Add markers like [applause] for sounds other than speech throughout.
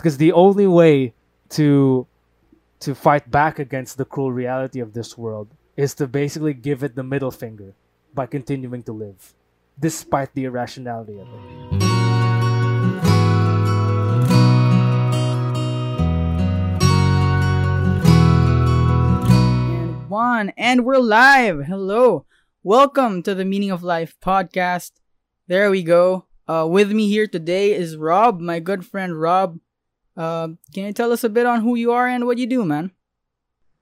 because the only way to to fight back against the cruel reality of this world is to basically give it the middle finger by continuing to live, despite the irrationality of it. And one, and we're live. Hello. Welcome to the Meaning of Life podcast. There we go. Uh, with me here today is Rob, my good friend Rob. Uh, can you tell us a bit on who you are and what you do, man?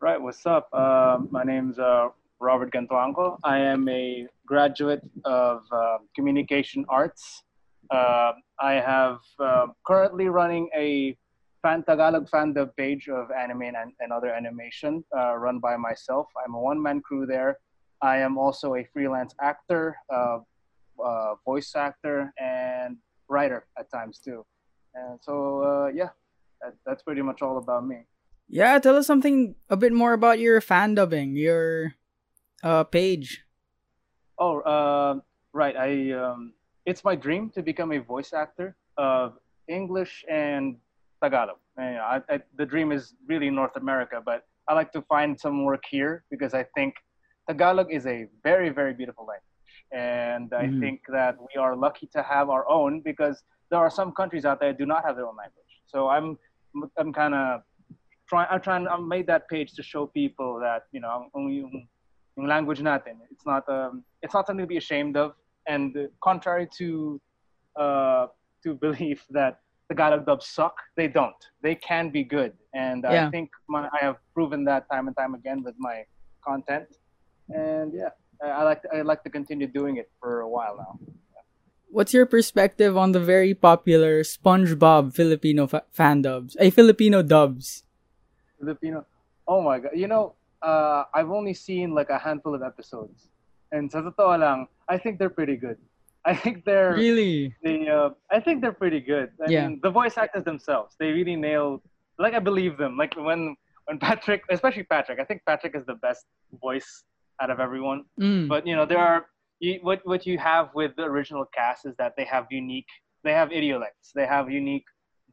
Right, what's up? Uh, my name's uh, Robert Gantuangco. I am a graduate of uh, communication arts. Uh, I have uh, currently running a fan Tagalog fandom page of anime and, and other animation uh, run by myself. I'm a one-man crew there. I am also a freelance actor, voice actor, and writer at times too. And so, yeah, that, that's pretty much all about me. Yeah, tell us something a bit more about your fan dubbing, your uh, page. Oh, uh, right. I um, it's my dream to become a voice actor of English and Tagalog. And, you know, I, I, the dream is really North America, but I like to find some work here because I think Tagalog is a very, very beautiful language, and I Mhm. think that we are lucky to have our own because there are some countries out there that do not have their own language. So I'm, I'm kind of trying. I'm trying. I made that page to show people that you know, ang- yung, language natin, it's not um, it's not something to be ashamed of. And contrary to uh, to [laughs] belief that the Tagalog dubs suck, they don't. They can be good, and Yeah. I think my, I have proven that time and time again with my content. And yeah, I, I like to, I like to continue doing it for a while now. What's your perspective on the very popular SpongeBob Filipino fa- fan dubs? A Filipino dubs. Filipino. Oh my god! You know, uh, I've only seen like a handful of episodes, and sa totoo lang, I think they're pretty good. I think they're Really? they uh, I think they're pretty good. I Yeah. mean, the voice actors themselves, they really nail. Like I believe them. Like when when Patrick, especially Patrick, I think Patrick is the best voice out of everyone. Mm. But you know, there are you, what what you have with the original cast is that they have unique, they have idiolects, they have unique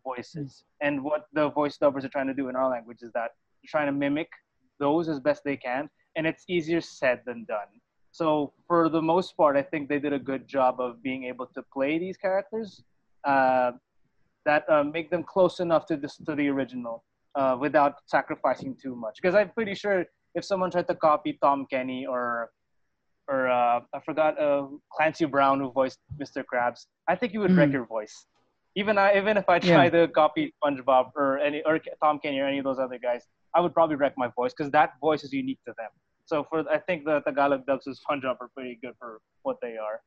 voices, and what the voice dubbers are trying to do in our language is that they're trying to mimic those as best they can, and it's easier said than done. So for the most part, I think they did a good job of being able to play these characters uh, that uh, make them close enough to this to the original uh, without sacrificing too much. Because I'm pretty sure if someone tried to copy Tom Kenny or or uh, I forgot uh, Clancy Brown who voiced Mr. Krabs, I think you would wreck Mm. your voice. Even I, even if I Yeah. try to copy SpongeBob or any or Tom Kenny or any of those other guys, I would probably wreck my voice because that voice is unique to them. So for I think the Tagalog dubs of SpongeBob are pretty good for what they are.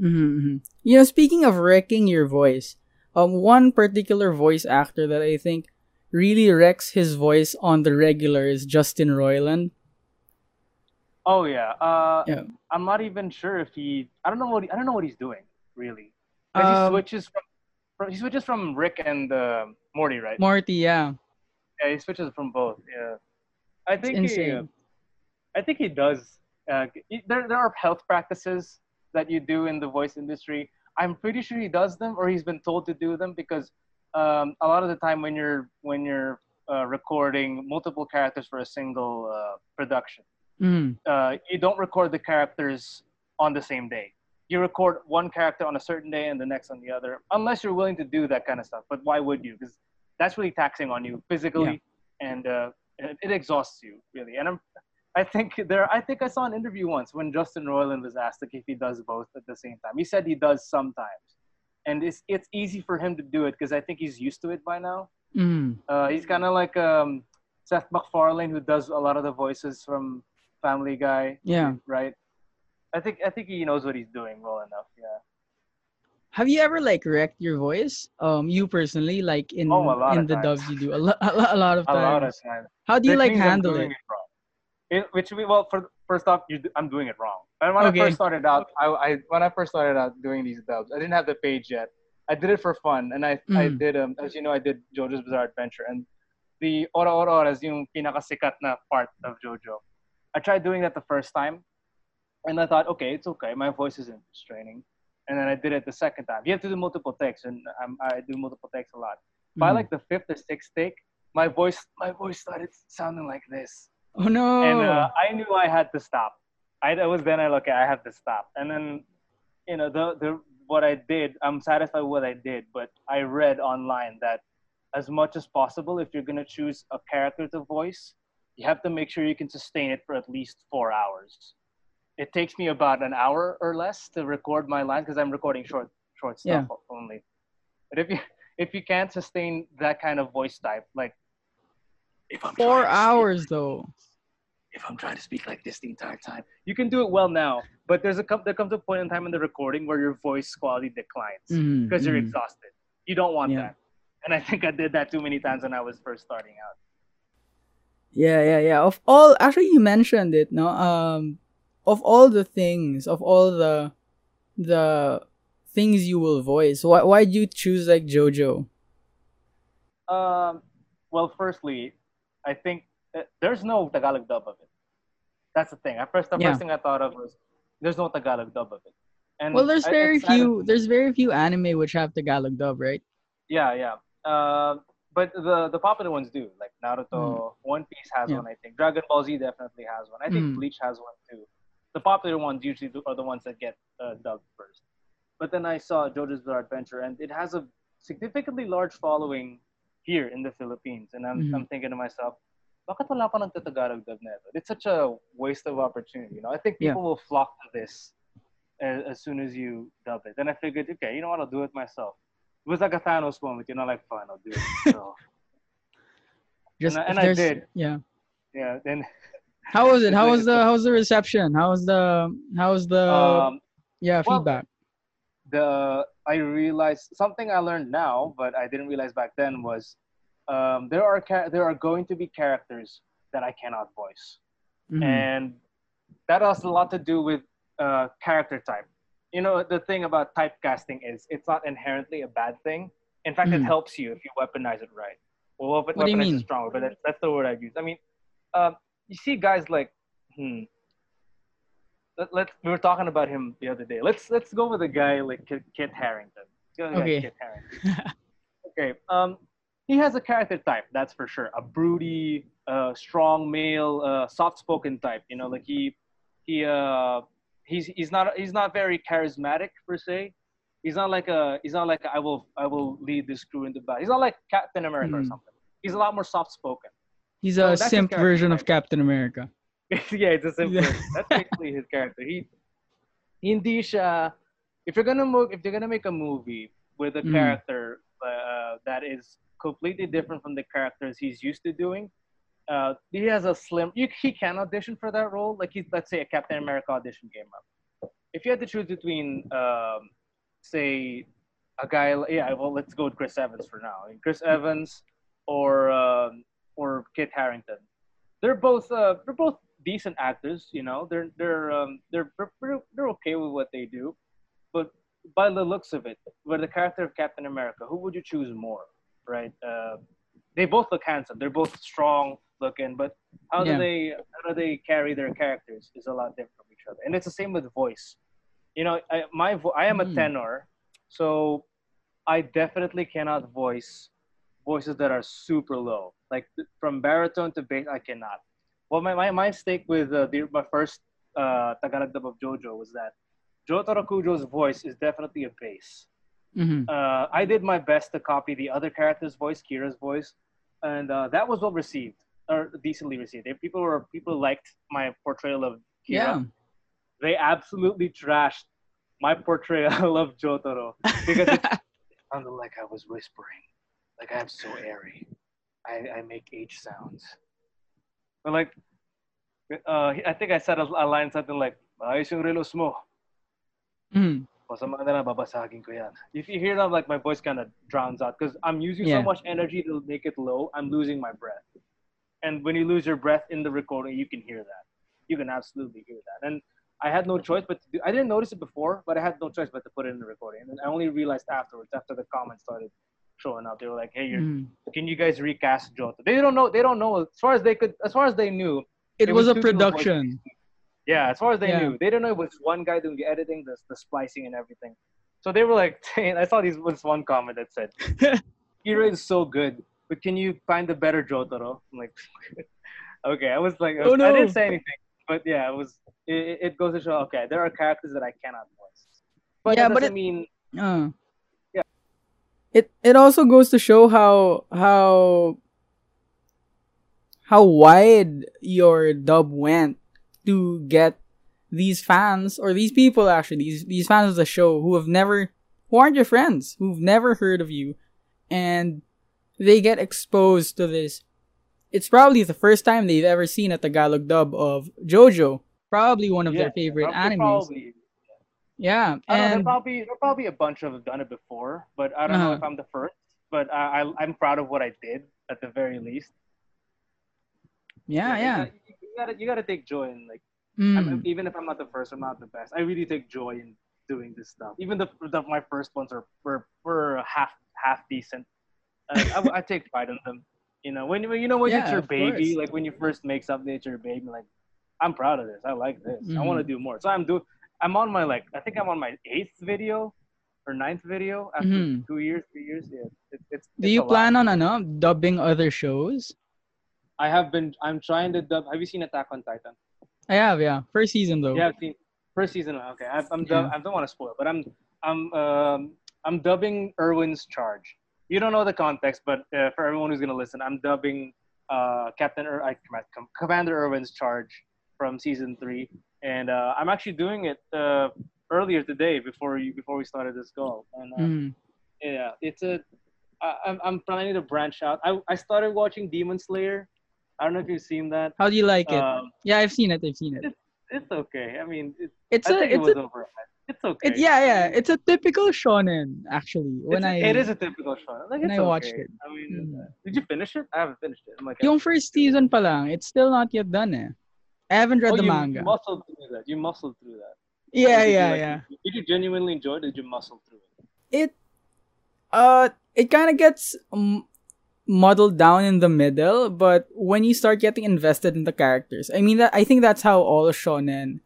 Mm-hmm. You know, speaking of wrecking your voice, um, one particular voice actor that I think really wrecks his voice on the regular is Justin Roiland. Oh yeah. Uh, Yeah. I'm not even sure if he. I don't know what he, I don't know what he's doing really. Um, he switches from, from he switches from Rick and uh, Morty, right? Morty, yeah, yeah, he switches from both. Yeah. I it's think he, insane. I think he does. Uh, there there are health practices that you do in the voice industry. I'm pretty sure he does them, or he's been told to do them because um, a lot of the time when you're when you're uh, recording multiple characters for a single uh, production Mm. uh, you don't record the characters on the same day. You record one character on a certain day and the next on the other, unless you're willing to do that kind of stuff. But why would you? Because that's really taxing on you physically, and uh, it, it exhausts you really. And I'm, I think there. I think I saw an interview once when Justin Roiland was asked like, if he does both at the same time. He said he does sometimes, and it's it's easy for him to do it because I think he's used to it by now. Mm. Uh, he's kind of like um, Seth MacFarlane, who does a lot of the voices from Family Guy. Yeah. Right. I think I think he knows what he's doing well enough. Yeah. Have you ever like wrecked your voice? Um, you personally, like in Oh, in the times. dubs you do a, lo- a, lo- a lot of A lot of times. How do you like handle it? It, which we well, for first off, you, I'm doing it wrong. And when Okay. I first started out, I, I when I first started out doing these dubs, I didn't have the page yet. I did it for fun, and I I Mm. did um as you know I did JoJo's Bizarre Adventure, and the Ora Ora Oras yung pinakasikat na part of JoJo. I tried doing that the first time, and I thought, okay, it's okay. My voice isn't straining. And then I did it the second time. You have to do multiple takes, and um, I do multiple takes a lot. By Mhm. like the fifth or sixth take, my voice my voice started sounding like this, Oh no. and uh, I knew I had to stop. I that was then I look at I have to stop, and then you know the the what I did. I'm satisfied with what I did, but I read online that as much as possible, if you're gonna choose a character to voice, you have to make sure you can sustain it for at least four hours. It takes me about an hour or less to record my lines because I'm recording short short stuff only. But if you if you can't sustain that kind of voice type, like if I'm Four trying to speak hours though. if I'm trying to speak like this the entire time, you can do it well now. But there's a com- there comes a point in time in the recording where your voice quality declines because you're mhm. exhausted. You don't want Yeah. that. And I think I did that too many times when I was first starting out. Yeah, yeah, yeah. Of all, actually, you mentioned it, no? Um, of all the things, of all the the things you will voice, why why'd you choose like JoJo? Um, well, firstly, I think uh, there's no Tagalog dub of it. That's the thing. At first, the Yeah. first thing I thought of was there's no Tagalog dub of it. And Well, there's very of- few. There's very few anime which have Tagalog dub, right? Yeah, yeah. Uh, but the the popular ones do. Like Naruto, One Piece has Mm. Yeah. one, I think. Dragon Ball Z definitely has one. I think Mm. Bleach has one too. The popular ones usually do- are the ones that get uh, dubbed first. But then I saw JoJo's Bizarre Adventure, and it has a significantly large following here in the Philippines. And I'm, Mhm. I'm thinking to myself, bakit wala pa nagtatagalog dub na ito? It's such a waste of opportunity. You know, I think Yeah. people will flock to this as, as soon as you dub it. Then I figured, okay, you know what? I'll do it myself. It was like a Thanos moment, you know, like fine, I'll do it. [laughs] So Just I- and I did. Yeah. yeah, then [laughs] How was it? How was the [laughs] how was the reception? How was the how was the um, yeah well, feedback? the I realized something I learned now, but I didn't realize back then was um, there are there are going to be characters that I cannot voice, Mhm. and that has a lot to do with uh, character type. You know, the thing about typecasting is it's not inherently a bad thing. In fact, it Mhm. helps you if you weaponize it right. Well, weapon- What do you weaponize mean? stronger, but that's, that's the word I've used. I mean, um, you see guys like, hmm. Let, let's we were talking about him the other day. Let's let's go with a guy like Kit, Kit Harington. Okay. Kit Harington. [laughs] okay. Um, he has a character type, that's for sure. A broody, uh, strong male, uh, soft-spoken type. You know, like he, he, uh, he's he's not he's not very charismatic per se. He's not like a he's not like a, I will I will lead this crew into battle. He's not like Captain America or Mhm. something. He's a lot more soft-spoken. He's so a simp version of. Captain America. [laughs] yeah, it's a. Yeah. That's basically his character. He hindi siya. If you're gonna move, if you're gonna make a movie with a Mm. character uh, that is completely different from the characters he's used to doing, uh, he has a slim. You, he can audition for that role. Like he, let's say a Captain America audition came up. If you had to choose between, um, say, a guy, yeah, well, let's go with Chris Evans for now. Chris Evans or um, or Kit Harington. They're both uh, they're both decent actors. You know, they're they're um, they're they're, okay with what they do, but by the looks of it, with the character of Captain America, who would you choose more? Right? Uh, they both look handsome. They're both strong looking, but how Yeah. do they how do they carry their characters is a lot different from each other. And it's the same with voice. You know, I, my vo- I am a Mm. tenor, so I definitely cannot voice voices that are super low. Like th- from baritone to bass, I cannot. Well, my, my, my mistake with uh, the, my first uh, Tagalog dub of JoJo was that Jotaro Kujo's voice is definitely a bass. hmm Uh, I did my best to copy the other character's voice, Kira's voice, and uh, that was well received or decently received. If people were people liked my portrayal of Kira. Yeah. They absolutely trashed my portrayal [laughs] of Jotaro because it [laughs] sounded like I was whispering, like I'm so airy. I, I make H sounds. But like, uh, I think I said a, a line something like, "Ayos yung relos mo." Masama na lang, babasagin ko yan. If you hear that, like my voice kind of drowns out because I'm using Yeah. so much energy to make it low. I'm losing my breath. And when you lose your breath in the recording, you can hear that. You can absolutely hear that. And I had no choice but to do, I didn't notice it before, but I had no choice but to put it in the recording. And I only realized afterwards, after the comments started showing up, they were like, "Hey, you're, Mhm. can you guys recast Jota?" They don't know. They don't know. As far as they could, as far as they knew, It It was was a production. yeah, as far as they Yeah. knew, they don't know it was one guy doing the editing, the, the splicing, and everything. So they were like, [laughs] I saw these this one comment that said, [laughs] Kira is so good, but can you find a better Jotaro? I'm like, [laughs] okay. I was like, Oh, I didn't say anything, but yeah, it was. It, it goes to show. Okay, there are characters that I cannot voice, but Yeah, but it- mean Uh. Yeah. It it also goes to show how how how wide your dub went to get these fans or these people actually these these fans of the show who have never who aren't your friends who've never heard of you and they get exposed to this it's probably the first time they've ever seen a Tagalog dub of JoJo probably one of yeah, their favorite probably- animes Probably, yeah don't know, there and probably there probably a bunch of have done it before, but I don't know Uh-huh. if I'm the first. But I, I I'm proud of what I did at the very least. yeah yeah You gotta you gotta take joy in like Mm. Even if I'm not the first, I'm not the best. I really take joy in doing this stuff. Even the, the my first ones are were, were half half decent. Uh, I, I take pride in them. You know, when, you know when Yeah, it's your baby, course. like when you first make something, it's your baby. Like, I'm proud of this. I like this. I Mm-hmm. want to do more. So I'm do. I'm on my like. I think I'm on my eighth video or ninth video after Mhm. two years, three years. Yeah, it, it's. Do it's you a lot. plan on ano, dubbing other shows? I have been. I'm trying to dub. Have you seen Attack on Titan? I have, yeah. First season though. Yeah, I've seen first season. Okay, I, I'm dub, Yeah. I don't want to spoil, but I'm I'm um, I'm dubbing Erwin's charge. You don't know the context, but uh, for everyone who's gonna listen, I'm dubbing uh, Captain Ir- I, Commander Erwin's charge from season three, and uh, I'm actually doing it uh, earlier today before you before we started this call. And uh, Mhm. yeah, it's a I, I'm I'm planning to branch out. I I started watching Demon Slayer. I don't know if you've seen that. How do you like it? Um, yeah, I've seen it. I've seen it. it's okay. I mean, it, It's I a, think it it's was a, overhyped. It's okay. it, yeah, yeah. It's a typical shonen actually. When It's I it is a typical shonen. Like, when I watched okay. it. I mean, Mm. did you finish it? I haven't finished it. I'm like, yung first season pa lang, it's still not yet done eh. I haven't read oh, the you manga. muscled through that. You muscled through that. yeah, Did you, yeah, like, yeah. Did you genuinely enjoy it? Did you muscle through it? It uh it kind of gets um, muddled down in the middle, but when you start getting invested in the characters, I mean that I think that's how all shonen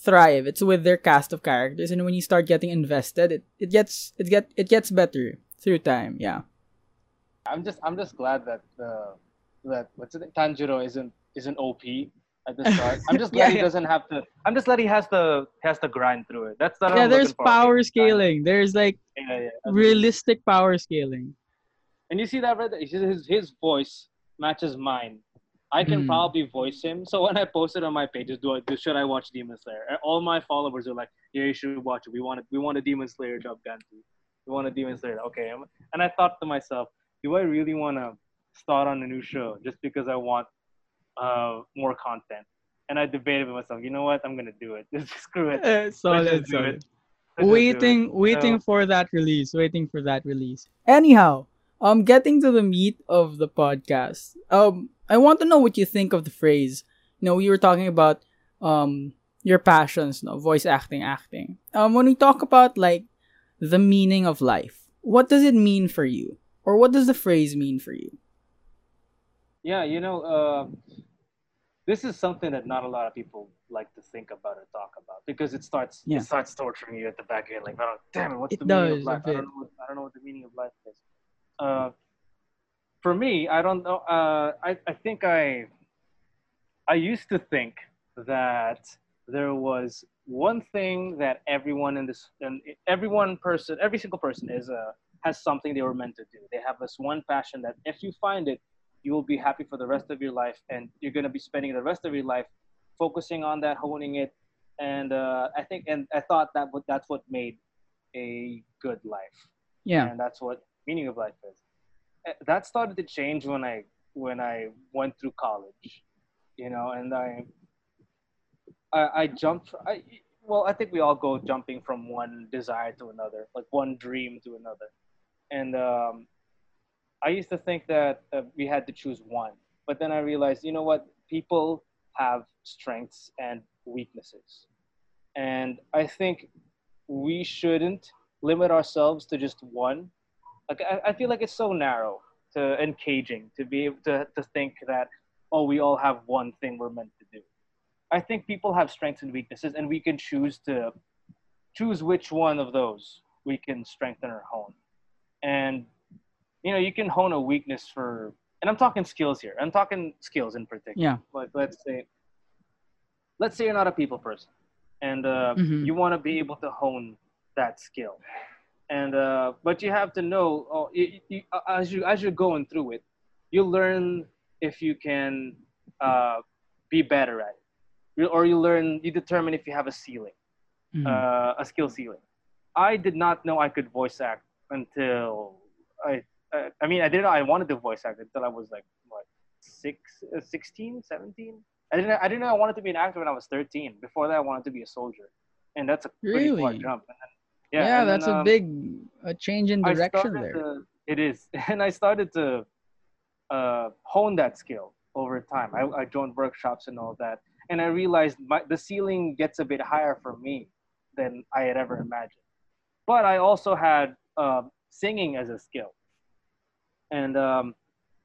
thrive. It's with their cast of characters, and when you start getting invested, it, it gets it get it gets better through time. Yeah, I'm just I'm just glad that uh, that what's it Tanjiro isn't isn't OP at the [laughs] start. I'm just glad Yeah, he yeah. doesn't have to. I'm just glad he has to has to grind through it. That's what yeah. I'm There's looking for. power scaling. There's like Yeah, yeah. Realistic power scaling. And you see that right there? His, his voice matches mine. I can Mm. probably voice him. So [laughs] when I posted on my pages, do I do, should I watch Demon Slayer? All my followers are like, yeah, you should watch it. We want it. We want a Demon Slayer dub Gantu. We want a Demon Slayer. Okay. And I thought to myself, do I really want to start on a new show just because I want uh, more content? And I debated with myself, you know what? I'm gonna do it. [laughs] Just screw it. Uh, solid, solid. Let's do it. waiting waiting So- for that release waiting for that release anyhow um getting to the meat of the podcast um i want to know what you think of the phrase you know we were talking about um your passions no voice acting acting um when we talk about like the meaning of life what does it mean for you or what does the phrase mean for you Yeah, you know, uh, this is something that not a lot of people like to think about or talk about because it starts Yeah. it starts torturing you at the back end. Like, oh, damn it, what's It the meaning of life? I don't know. What, I don't know what the meaning of life is. Uh, for me, I don't know. Uh, I I think I I used to think that there was one thing that everyone in this and everyone person every single person is uh, has something they were meant to do. They have this one passion that if you find it you will be happy for the rest of your life and you're going to be spending the rest of your life focusing on that honing it. And uh, i think and i thought that that's what made a good life. Yeah. And that's what meaning of life is Uh, that started to change when i when i went through college you know and i i, I jumped I, well i think we all go jumping from one desire to another like one dream to another. And um, i used to think that uh, we had to choose one but then i realized you know what? People have strengths and weaknesses. And i think we shouldn't limit ourselves to just one like I, I feel like it's so narrow to and caging to be able to, to think that oh we all have one thing we're meant to do. I think people have strengths and weaknesses and we can choose to choose which one of those we can strengthen or hone. And you know you can hone a weakness for and i'm talking skills here. I'm talking skills in particular. Yeah. like let's say let's say you're not a people person and uh, Mhm. you want to be able to hone that skill and uh, but you have to know oh, you, you, as you as you're going through it you learn if you can uh, be better at it You- or you learn you determine if you have a ceiling Mhm. uh, a skill ceiling. I did not know I could voice act until I. Uh, I mean, I didn't know I wanted to voice act until I was like what six, uh, 16, 17. I didn't. I didn't know I wanted to be an actor when I was 13. Before that, I wanted to be a soldier, and that's a pretty far jump. And then, yeah, yeah, that's then, a um, big a change in direction there. To, it is, [laughs] and I started to uh, hone that skill over time. I, I joined workshops and all that, and I realized my, the ceiling gets a bit higher for me than I had ever imagined. But I also had um singing as a skill, and um,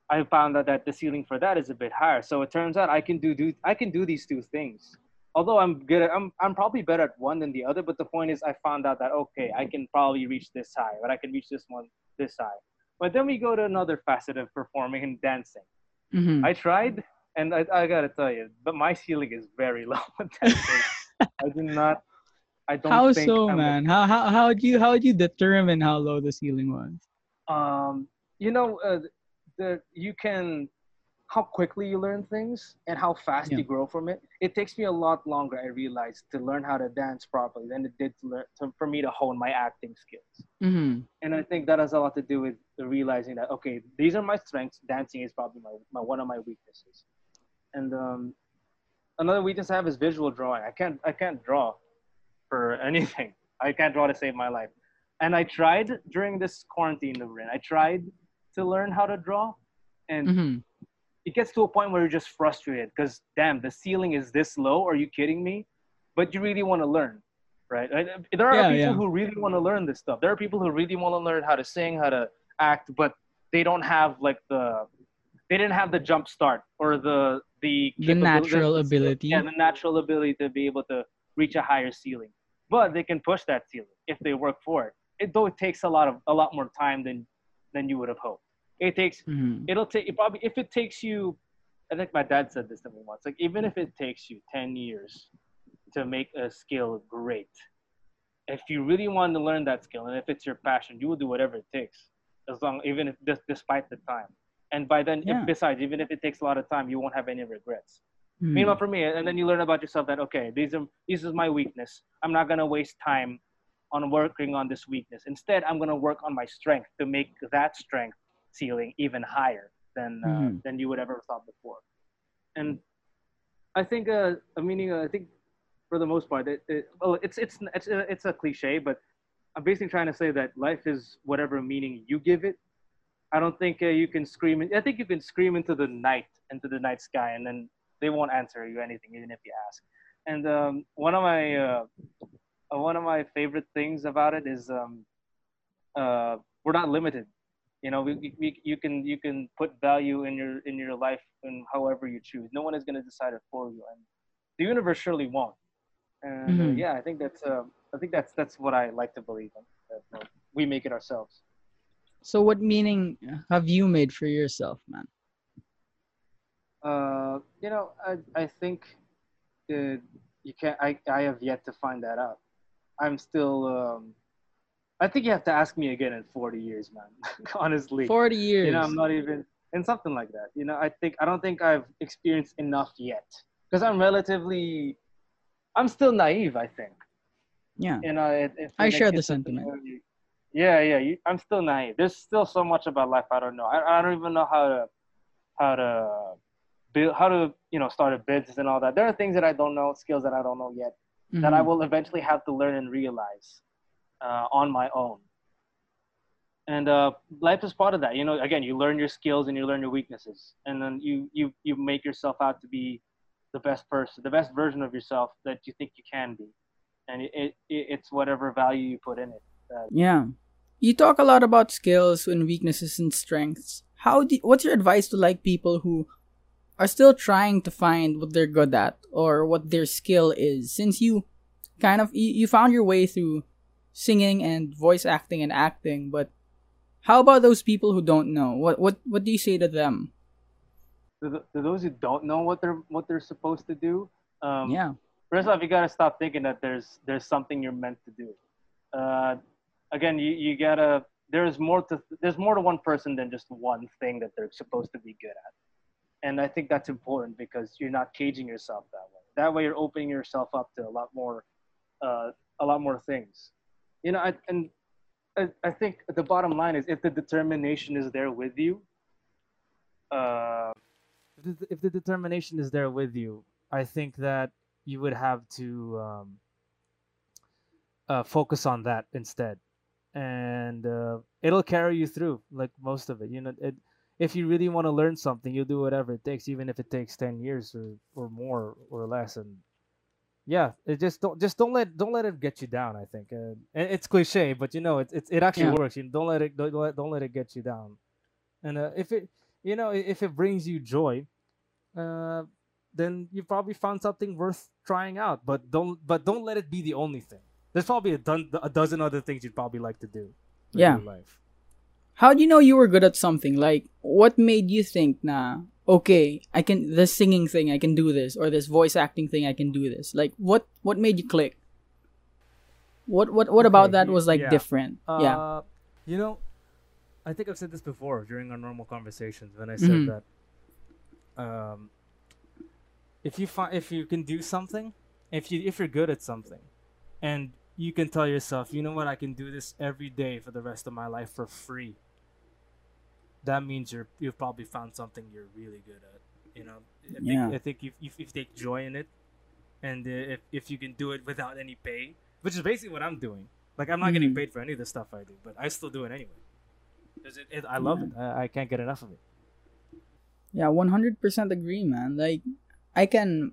I found out that the ceiling for that is a bit higher. So it turns out I can do, do I can do these two things. Although I'm good at, I'm, I'm probably better at one than the other, but the point is I found out that okay, I can probably reach this high, but I can reach this one this high. But then we go to another facet of performing and dancing. Mhm. I tried, and I, I gotta tell you, but my ceiling is very [laughs] low. [laughs] I do not. I don't. How so, I'm a- man? How how how would you how would you determine how low the ceiling was? um, you know, uh, the you can how quickly you learn things and how fast Yeah. you grow from it. It takes me a lot longer, I realized, to learn how to dance properly than it did to learn to, for me to hone my acting skills. Mm-hmm. And I think that has a lot to do with the realizing that okay, these are my strengths. Dancing is probably my, my one of my weaknesses. And um, another weakness I have is visual drawing. I can't I can't draw for [laughs] anything. I can't draw to save my life. And I tried during this quarantine that we're in. I tried to learn how to draw, and Mm-hmm. It gets to a point where you're just frustrated because damn, the ceiling is this low. Are you kidding me? But you really want to learn, right? Uh, There are Yeah, people yeah. who really want to learn this stuff. There are people who really want to learn how to sing, how to act, but they don't have like the they didn't have the jump start or the the The natural ability. Yeah, the natural ability to be able to reach a higher ceiling. But they can push that ceiling if they work for it. it though it takes a lot of a lot more time than than you would have hoped. It takes Mm-hmm. it'll take it probably if it takes you i think my dad said this to me once like even if it takes you 10 years to make a skill great if you really want to learn that skill and if it's your passion you will do whatever it takes as long even if despite the time and by then Yeah. if, besides even if it takes a lot of time you won't have any regrets Mm-hmm. meanwhile for me and then you learn about yourself that okay these are this is my weakness i'm not going to waste time on working on this weakness instead i'm going to work on my strength to make that strength ceiling even higher than uh, Mhm. than you would ever thought before. And i think uh i mean uh, i think for the most part it, it well it's it's it's a, it's a cliche but i'm basically trying to say that life is whatever meaning you give it. I don't think uh, you can scream i think you can scream into the night into the night sky and then they won't answer you anything even if you ask. And um, one of my uh, uh, one of my favorite things about it is um, uh, we're not limited you know we, we, you can you can put value in your in your life in however you choose no one is going to decide it for you and the universe surely won't and uh, Mhm. yeah i think that's uh, i think that's that's what i like to believe in that uh, we make it ourselves So, what meaning have you made for yourself, man? uh, you know i, I think uh, you can't I, I have yet to find that out i'm still um, i think you have to ask me again in 40 years man. [laughs] Honestly. Forty years. you know i'm not even in something like that. You know i think i don't think i've experienced enough yet. Because i'm relatively i'm still naive i think. Yeah. you know it, it, I share the sentiment. yeah yeah you, i'm still naive. There's still so much about life i don't know. I, I don't even know how to how to build how to you know start a business and all that. There are things that i don't know skills that i don't know yet that I Mhm. will eventually have to learn and realize uh, on my own. And uh, life is part of that. You know, again, you learn your skills and you learn your weaknesses, and then you you you make yourself out to be the best person, the best version of yourself that you think you can be, and it, it it's whatever value you put in it. Uh, Yeah. You talk a lot about skills and weaknesses and strengths. How do what's your advice to like people who are still trying to find what they're good at or what their skill is since you kind of you, you found your way through singing and voice acting and acting but How about those people who don't know? What what what do you say to them? To, the, to those who don't know what they're what they're supposed to do, um, Yeah. first off, you gotta stop thinking that there's there's something you're meant to do. Uh, again, you, you gotta there's more to there's more to one person than just one thing that they're supposed to be good at, and I think that's important because you're not caging yourself that way. That way, you're opening yourself up to a lot more, uh, a lot more things. You know, I, and I, I think the bottom line is if the determination is there with you, uh, if the, determination is there with you, I think that you would have to um, uh, focus on that instead, and uh, it'll carry you through like most of it. You know, it, if you really want to learn something, you'll do whatever it takes, even if it takes ten years or, or more or less. And yeah, it just don't just don't let don't let it get you down. I think uh, it's cliche, but you know it it, it actually Yeah. works. You know, don't let it don't let, don't let it get you down. And uh, if it you know if it brings you joy, uh, then you probably found something worth trying out. But don't but don't let it be the only thing. There's probably a, a dozen other things you'd probably like to do. Yeah. your life. How do you know you were good at something? Like, what made you think, nah, okay, I can this singing thing, I can do this, or this voice acting thing, I can do this. Like, what what made you click? What what what about that was like yeah. different? yeah. Uh, You know, I think I've said this before during our normal conversations when I said Mhm. that um, if you find if you can do something, if you if you're good at something, and you can tell yourself, you know what, I can do this every day for the rest of my life for free. That means you're you've probably found something you're really good at. You know, I think, Yeah. I think if, if if you take joy in it, and if if you can do it without any pay, which is basically what I'm doing. Like I'm not getting Mhm. paid for any of the stuff I do, but I still do it anyway. 'Cause it, it, I love it. I, I can't get enough of it. Yeah, one hundred percent agree, man. Like, I can,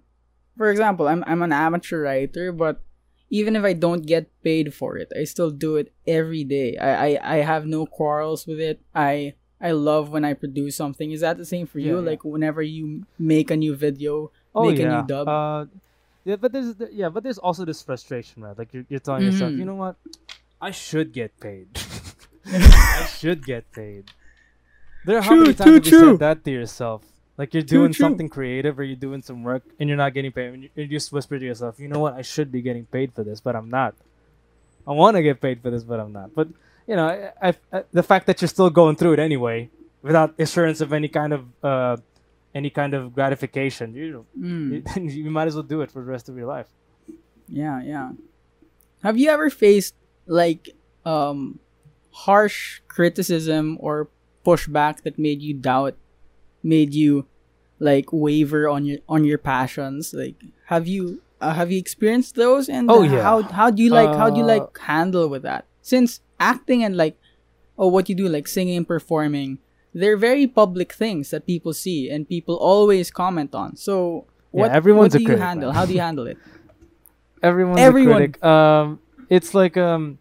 for example, I'm I'm an amateur writer, but even if I don't get paid for it, I still do it every day. I I, I have no quarrels with it. I I love when I produce something. Is that the same for you? Yeah, yeah. Like whenever you make a new video, Oh make a yeah. new dub. Uh, yeah, but there's th- yeah, but there's also this frustration, right? Like you're, you're telling yourself, Mhm. you know what? I should get paid. [laughs] [laughs] I should get paid. There are how True, many true, times have you true. said that to yourself? Like you're doing something creative or you're doing some work and you're not getting paid. And you, you just whisper to yourself, you know what? I should be getting paid for this, but I'm not. I want to get paid for this, but I'm not. But you know, I, I, the fact that you're still going through it anyway, without assurance of any kind of uh, any kind of gratification, you Mm. you, [laughs] you might as well do it for the rest of your life. Yeah, yeah. Have you ever faced like um harsh criticism or pushback that made you doubt, made you like waver on your on your passions? Like, have you uh, have you experienced those? And Oh, uh, yeah. how how do you like how do you Uh, like handle with that? Since acting and like oh what you do like singing and performing, they're very public things that people see and people always comment on. So. Yeah, What, everyone's what a do you critic, handle? man. How do you [laughs] handle it? Everyone's Everyone. a critic. Um, it's like um,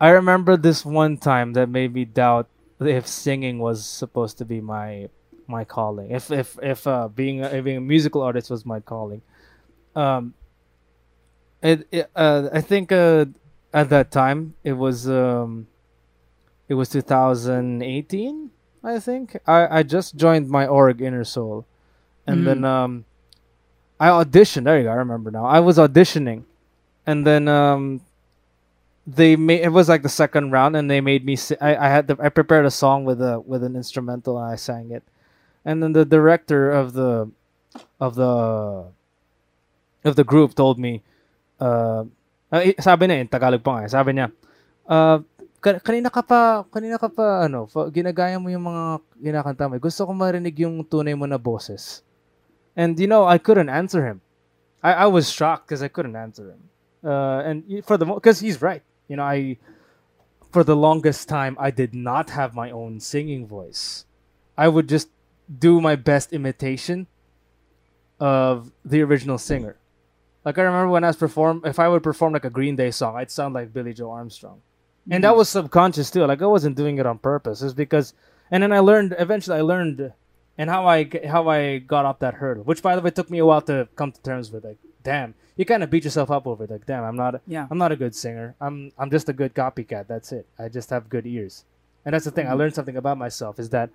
I remember this one time that made me doubt if singing was supposed to be my my calling. If if if uh, being a, being a musical artist was my calling. Um, it, it uh, I think uh, at that time it was um, it was 2018. I think I I just joined my org Inner Soul, and Mhm. then um. I auditioned. There you go. I remember now. I was auditioning, and then um, they made it was like the second round, and they made me. Si- I I had the, I prepared a song with a with an instrumental, and I sang it, and then the director of the of the of the group told me, uh, uh, eh, sabi niya in Tagalog pa nga. eh, Sabi niya, uh, kanina ka pa kanina ka pa ano, ginagaya mo yung mga ginakanta mo. Gusto ko marinig yung tunay mo na boses. And you know, I couldn't answer him. I, I was shocked because I couldn't answer him. Uh, and for the because he's right. You know, I for the longest time I did not have my own singing voice. I would just do my best imitation of the original singer. Like I remember when I was perform, if I would perform like a Green Day song, I'd sound like Billie Joe Armstrong, and that was subconscious too. Like I wasn't doing it on purpose. It's because, and then I learned. Eventually, I learned, and how I how I got up that hurdle. Which, by the way, took me a while to come to terms with. Like, damn, you kind of beat yourself up over it. Like, damn, I'm not. Yeah. I'm not a good singer. I'm I'm just a good copycat. That's it. I just have good ears, And that's the thing. I Mhm. learned something about myself is that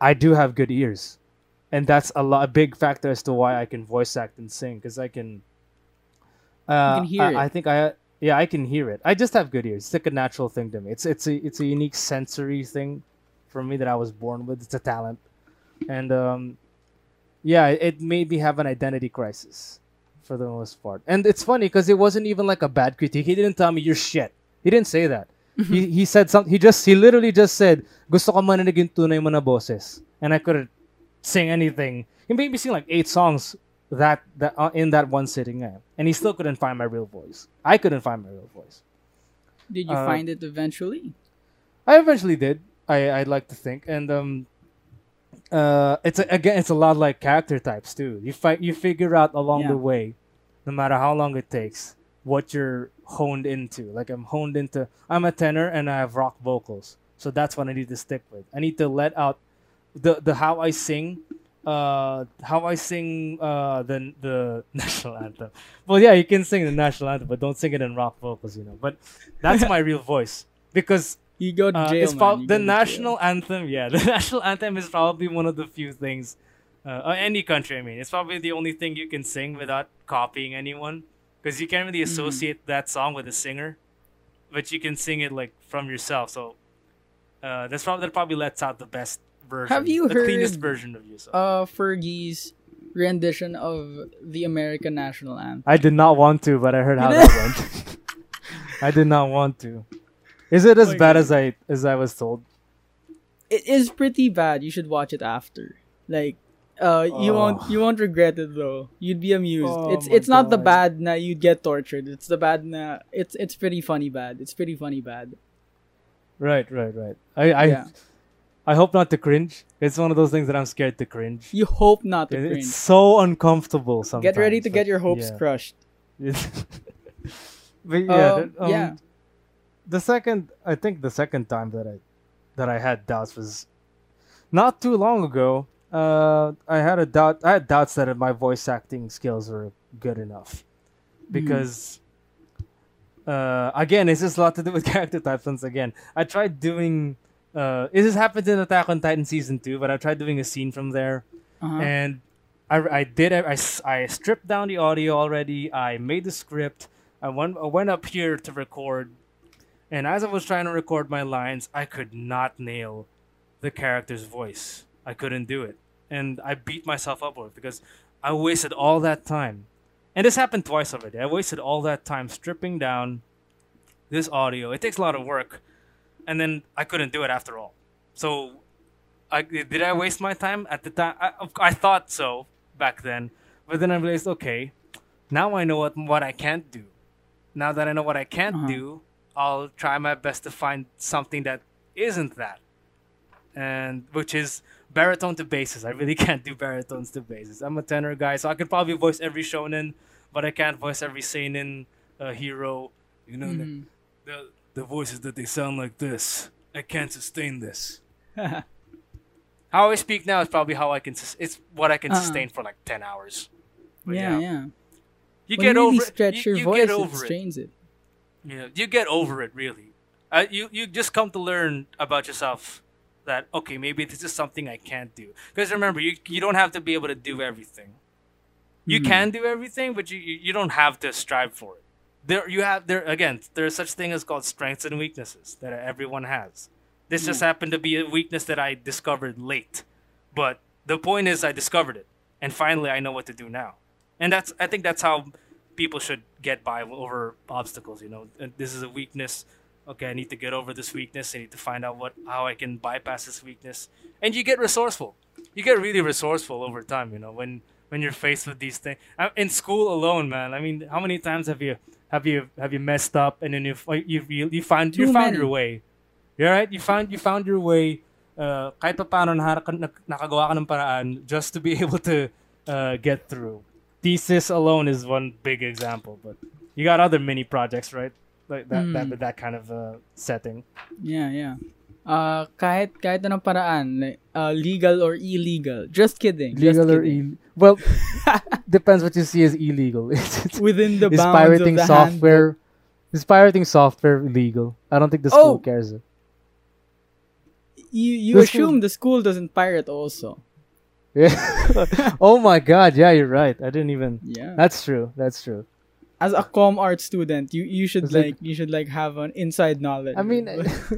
I do have good ears, and that's a lot a big factor as to why I can voice act and sing because I can. Uh, can hear I. I think I yeah I can hear it. I just have good ears. It's like a natural thing to me. It's it's a it's a unique sensory thing for me that I was born with. It's a talent, and um, yeah, it made me have an identity crisis for the most part. And it's funny because it wasn't even like a bad critique. He didn't tell me you're shit. He didn't say that. [laughs] he he said something. He just he literally just said gusto ko yung tunay mo na boses, and I couldn't sing anything. He made me sing like eight songs that that uh, in that one sitting, eh. and he still couldn't find my real voice. I couldn't find my real voice. Did you Uh, find it eventually? I eventually did. I I'd like to think, and um, uh, it's a, again, it's a lot like character types too. You fight, you figure out along Yeah. the way, no matter how long it takes, what you're honed into. Like I'm honed into. I'm a tenor and I have rock vocals, so that's what I need to stick with. I need to let out the the how I sing. Uh, how I sing uh the the [laughs] national anthem. Well, yeah, you can sing the national anthem, but don't sing it in rock vocals, you know. But that's my real voice because [laughs] You go to uh, jail, man. prob- the to jail. national anthem. Yeah, [laughs] the national anthem is probably one of the few things. Uh, uh, any country, I mean, it's probably the only thing you can sing without copying anyone, because you can't really Mm-hmm. associate that song with a singer, but you can sing it like from yourself. So uh, that's probably that probably lets out the best version. Have you the cleanest version of yourself? Uh, Fergie's rendition of the American national anthem. I did not want to, but I heard how You that went. [laughs] I did not want to. Is it as Oh, bad yeah. as I as I was told? It is pretty bad. You should watch it after. Like, uh, you Oh. won't you won't regret it though. You'd be amused. Oh it's it's not the bad na you'd get tortured. It's the bad na it's it's pretty funny bad. It's pretty funny bad. Right, right, right. I I, Yeah. I hope not to cringe. It's one of those things that I'm scared to cringe. You hope not to It- cringe. It's so uncomfortable sometimes. Get ready to get your hopes yeah. crushed. [laughs] but yeah, Uh, that- um, yeah. The second, I think the second time that I that I had doubts was not too long ago. Uh, I had a doubt. I had doubts that my voice acting skills were good enough because. Uh, again, it's just a lot to do with [laughs] character types. Once again, I tried doing. Uh, this happened in Attack on Titan season two, but I tried doing a scene from there Uh-huh. and I, I did. I, I stripped down the audio already. I made the script. I went I went up here to record, and as I was trying to record my lines, I could not nail the character's voice. I couldn't do it, and I beat myself up over it because I wasted all that time. And this happened twice already. I wasted all that time stripping down this audio. It takes a lot of work, and then I couldn't do it after all. So I, did I waste my time at the time? I, I thought so back then, but then I realized, okay, now I know what what I can't do. Now that I know what I can't Uh-huh. do, I'll try my best to find something that isn't that, and which is baritone to basses. I really [laughs] can't do baritones to basses. I'm a tenor guy, so I could probably voice every shonen, but I can't voice every seinen uh, hero. You know, the- Mhm. the the voices that they sound like this. I can't sustain this. [laughs] How I speak now is probably how I can. Sus- it's what I can Uh-uh. sustain for like ten hours. But yeah, yeah. You when get you really over. stretch it. your you, you voice, get over it. strains it. Yeah, you get over it really. Uh, you you just come to learn about yourself that okay maybe this is something I can't do. Because remember you you don't have to be able to do everything. You Mhm. can do everything, but you you you don't have to strive for it. There you have there again. There's such thing as called strengths and weaknesses that everyone has. This just hmm. happened to be a weakness that I discovered late, but the point is I discovered it, and finally I know what to do now. And that's I think that's how people should get by over obstacles. You know, this is a weakness. Okay, I need to get over this weakness. I need to find out what how I can bypass this weakness. And you get resourceful. You get really resourceful over time. You know, when when you're faced with these things Uh, in school alone, man. I mean, how many times have you have you have you messed up and then you you you, you found you Too found many. your way. You're right. You found you found your way. Uh, kahit pa paano nahara- nak- nakagawa ka ng paraan just to be [laughs] able to uh, get through. Thesis alone is one big example, but you got other mini projects, right? Like that, that Mm. with that kind of uh, setting. Yeah, yeah. Uh, kahit kahit anong paraan, like, uh, legal or illegal. Just kidding. just Legal or kidding. Well, [laughs] depends what you see as illegal. [laughs] It's- it's- within the is bounds pirating of the software is pirating software illegal? I don't think the school Oh! cares. you you The assume the school doesn't pirate also. Yeah. [laughs] oh my god, yeah, you're right. I didn't even Yeah. That's true. That's true. As a com art student, you you should like- like, you should like have an inside knowledge. I mean,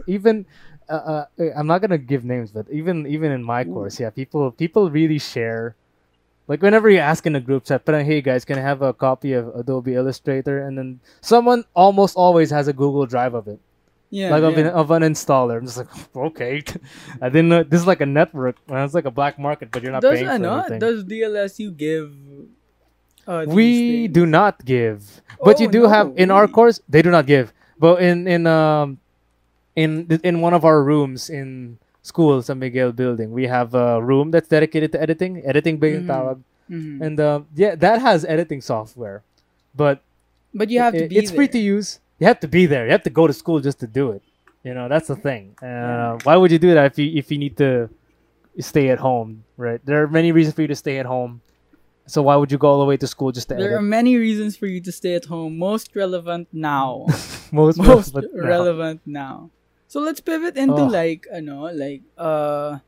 even uh, uh, I'm not gonna give names, but even even in my course, yeah, people people really share. Like whenever you ask in a group chat, but hey guys, can I have a copy of Adobe Illustrator? And then someone almost always has a Google Drive of it, yeah, like of, yeah. an, of an installer. I'm just like, [laughs] okay, [laughs] I didn't know this is like a network. It's like a black market, but you're not does paying for ano, anything. does DLSU give? Uh, we things? do not give but you Oh, do have no, in our course they do not give but in in um in in one of our rooms in school San Miguel building we have a room that's dedicated to editing editing ba yung Mhm. tawag. Mhm. and um, yeah that has editing software but But you have to be it's free to use you have to be there you have to go to school just to do it you know that's the thing uh, why would you do that if you if you need to stay at home right there are many reasons for you to stay at home so why would you go all the way to school just to There are many reasons for you to stay at home. Most relevant now. [laughs] most Most relevant now. relevant now. So let's pivot into Oh. like ano, like uh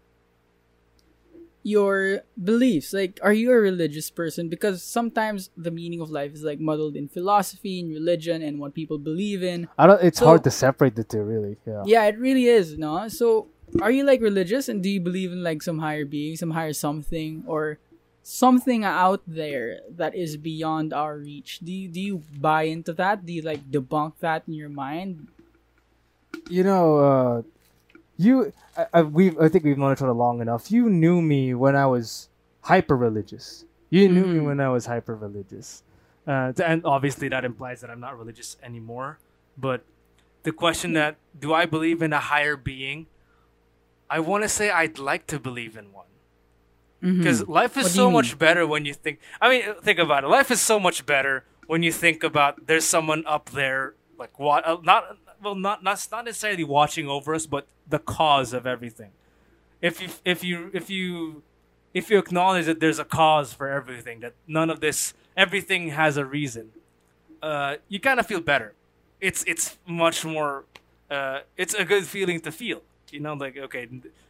your beliefs. Like are you a religious person? Because sometimes the meaning of life is like muddled in philosophy and religion and what people believe in. I don't. It's So- hard to separate the two, really. Yeah. Yeah, it really is, no? So are you like religious and do you believe in like some higher being, some higher something or something out there that is beyond our reach? Do you do you buy into that? Do you like debunk that in your mind? You know, uh, you. I, I we. I think we've known each other long enough. You knew me when I was hyper religious. You knew me Mhm. when I was hyper religious, uh, and obviously that implies that I'm not religious anymore. But the question that do I believe in a higher being? I want to say I'd like to believe in one. because life is so much better when you think i mean think about it life is so much better when you think about there's someone up there like what uh, not well not not not necessarily watching over us but the cause of everything. If you if you if you if you acknowledge that there's a cause for everything that none of this everything has a reason uh, you kind of feel better. It's it's much more uh, it's a good feeling to feel you know like okay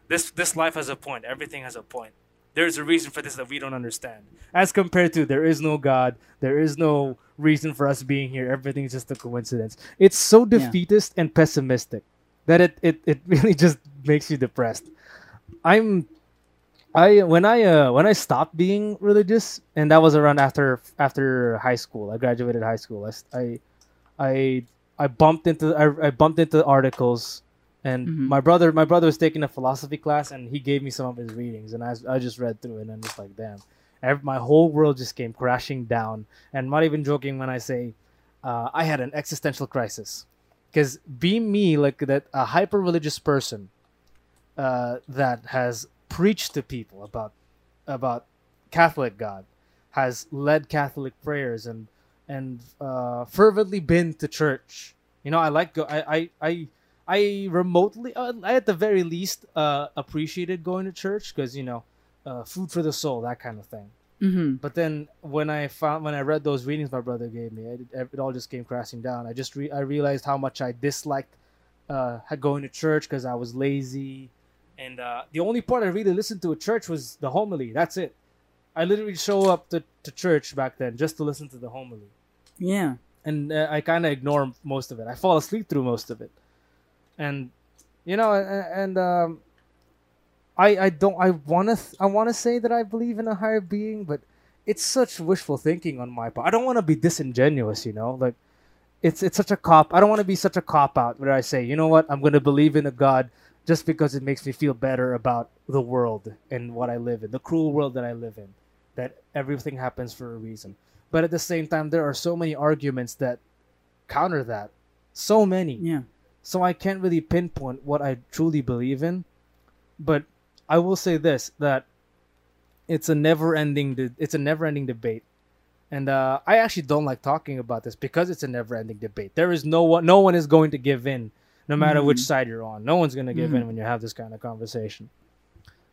this this life has a point. Everything has a point there's a reason for this that we don't understand. As compared to there is no god there is no reason for us being here everything's just a coincidence. It's so Yeah. defeatist and pessimistic that it, it it [laughs] really just makes you depressed. I'm i when i uh when i stopped being religious and that was around after after high school i graduated high school. I I I bumped into I, I bumped into articles and Mhm. my brother my brother was taking a philosophy class and he gave me some of his readings and i, I just read through it and i'm just like damn. Ev- my whole world just came crashing down. And I'm not even joking when i say uh, i had an existential crisis. Because being me like that a hyper religious person uh, that has preached to people about about catholic god has led catholic prayers and and uh, fervently been to church. You know i like go i i, I I remotely, uh, I at the very least, uh, appreciated going to church because you know, uh, food for the soul, that kind of thing. Mm-hmm. But then when I found when I read those readings my brother gave me, it, it all just came crashing down. I just re- I realized how much I disliked uh, going to church because I was lazy, and uh, the only part I really listened to at church was the homily. That's it. I literally show up to, to church back then just to listen to the homily, Yeah. and uh, I kind of ignore most of it. I fall asleep through most of it, and you know, and, and um, I I don't I want to th- I want to say that I believe in a higher being, but it's such wishful thinking on my part. I don't want to be disingenuous, you know, like it's it's such a cop. I don't want to be such a cop out where I say, you know what, I'm going to believe in a god just because it makes me feel better about the world and what I live in, the cruel world that I live in, that everything happens for a reason. But at the same time, there are so many arguments that counter that. So many Yeah. So I can't really pinpoint what I truly believe in. But I will say this: that it's a never-ending. De- it's a never-ending debate, and uh, I actually don't like talking about this because it's a never-ending debate. There is no one. No one is going to give in, no matter which Mhm. side you're on. No one's going to give in Mhm. when you have this kind of conversation.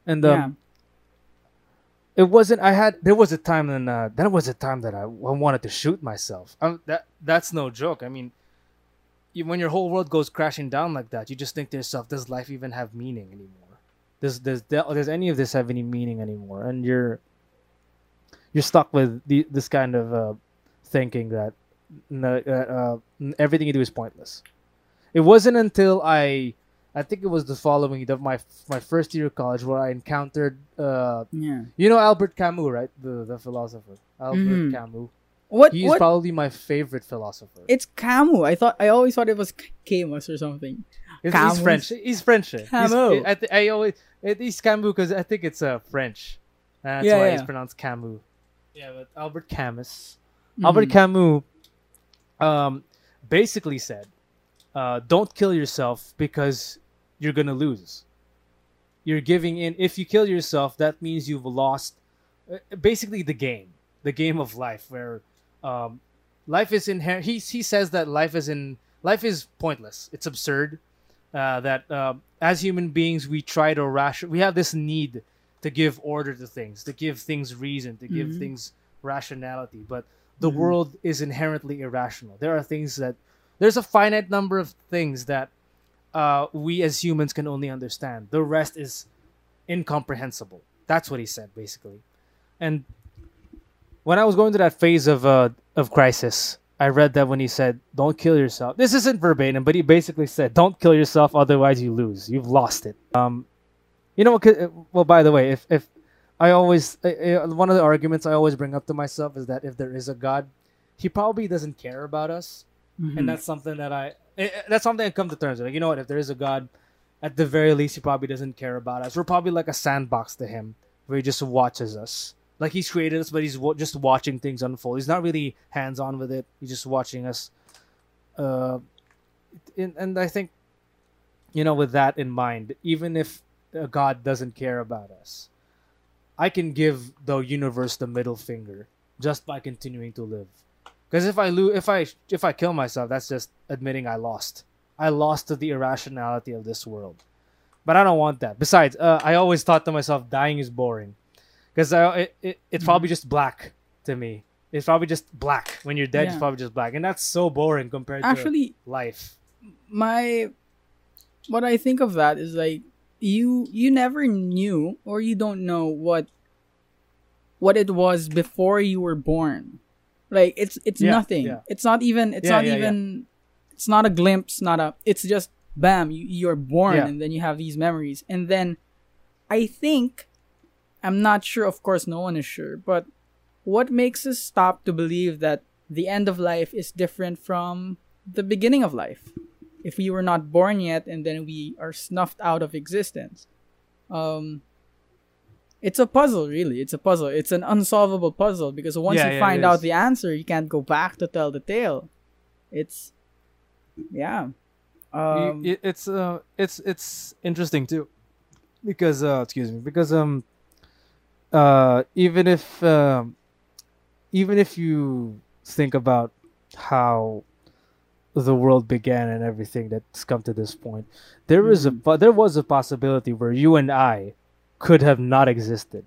And um, yeah. it wasn't i had there was a time when uh, that was a time that i, I wanted to shoot myself um, that that's no joke i mean you, when your whole world goes crashing down like that you just think to yourself does life even have meaning anymore does does does any of this have any meaning anymore? And you're you're stuck with the, this kind of uh, thinking that uh, uh, everything you do is pointless. It wasn't until I I think it was the following of my my first year of college where I encountered uh Yeah. you know Albert Camus, right? The the philosopher. Albert Mhm. Camus. What? He's what? probably my favorite philosopher. it's Camus. I thought. I always thought it was Camus or something. He's, Camus. he's French. He's French. He's- Camus. I, th- I always it, he's Camus because I think it's uh, French. And that's Yeah, why yeah. it's pronounced Camus. Yeah, but Albert Camus. Mhm. Albert Camus um, basically said, uh, "Don't kill yourself because you're gonna lose. You're giving in. If you kill yourself, that means you've lost. uh, Basically, the game, the game of life, where um, life is inherent. He he says that life is in life is pointless. It's absurd. Uh, that um as human beings, we try to ration. We have this need to give order to things, to give things reason, to give Mhm. things rationality. But the Mhm. world is inherently irrational. There are things that there's a finite number of things that uh, we as humans can only understand. The rest is incomprehensible. That's what he said basically. And when I was going through that phase of uh, of crisis, I read that when he said, "Don't kill yourself." This isn't verbatim, but he basically said, "Don't kill yourself, otherwise you lose. You've lost it." Um, you know what? Well, by the way, if if I always uh, uh, one of the arguments I always bring up to myself is that if there is a God, he probably doesn't care about us Mhm. and that's something that I eh, that's something I come to terms with. Like, you know what? If there is a God, at the very least, he probably doesn't care about us. We're probably like a sandbox to him, where he just watches us. Like he's created us, but he's wa- just watching things unfold. He's not really hands on with it. He's just watching us. Uh, and, and I think, you know, with that in mind, even if God doesn't care about us, I can give the universe the middle finger just by continuing to live. Because if I lose, if I if I kill myself, that's just admitting I lost. I lost to the irrationality of this world. But I don't want that. Besides, uh, I always thought to myself, dying is boring, because uh, it, it it's probably mm-hmm. just black to me. It's probably just black. When you're dead, it's probably just black, and that's so boring compared Actually, to life. my what I think of that is like you you never knew or you don't know what what it was before you were born. Like it's it's Yeah, nothing. yeah. It's not even it's Yeah, not yeah, yeah. even it's not a glimpse, not a it's just bam, you you're born Yeah. and then you have these memories. And then I think I'm not sure, of course no one is sure, but what makes us stop to believe that the end of life is different from the beginning of life? If we were not born yet and then we are snuffed out of existence. Um it's a puzzle really. It's a puzzle. It's an unsolvable puzzle because once Yeah, you yeah, find out the answer, you can't go back to tell the tale. It's yeah. Um, it, it's uh it's it's interesting too because uh excuse me because um uh even if um even if you think about how the world began and everything that's come to this point there is a Mhm. po- there was a possibility where you and I could have not existed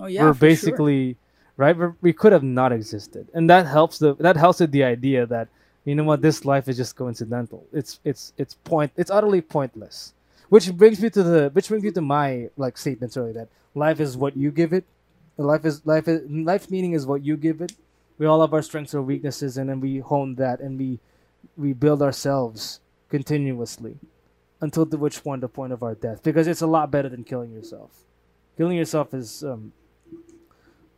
oh yeah, we're for sure. basically right we're, we could have not existed and that helps the that helps with the idea that you know what this life is just coincidental it's it's it's point it's utterly pointless which brings me to the which brings me to my like statements earlier that life is what you give it. Life is life is life's meaning is what you give it. We all have our strengths or weaknesses and then we hone that and we we build ourselves continuously until to which point the point of our death. Because it's a lot better than killing yourself. Killing yourself is um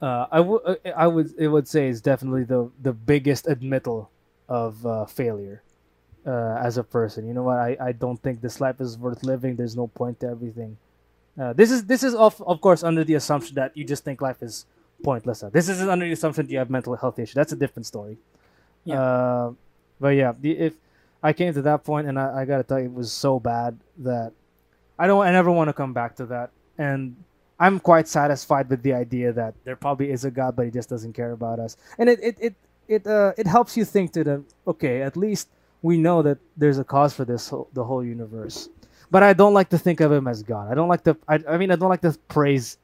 uh, I would I would it would say is definitely the the biggest admittal of uh, failure uh, as a person. You know what? I, I don't think this life is worth living. There's no point to everything. Uh, this is this is of of course under the assumption that you just think life is pointless. This isn't under the assumption that you have mental health issues. That's a different story. Yeah. Uh, but yeah, the, if I came to that point and I, I gotta tell you, it was so bad that I don't I never want to come back to that. And I'm quite satisfied with the idea that there probably is a God, but he just doesn't care about us. And it it it it uh it helps you think to the okay, at least we know that there's a cause for this whole, the whole universe. But I don't like to think of him as God. I don't like to. I, I mean, I don't like to praise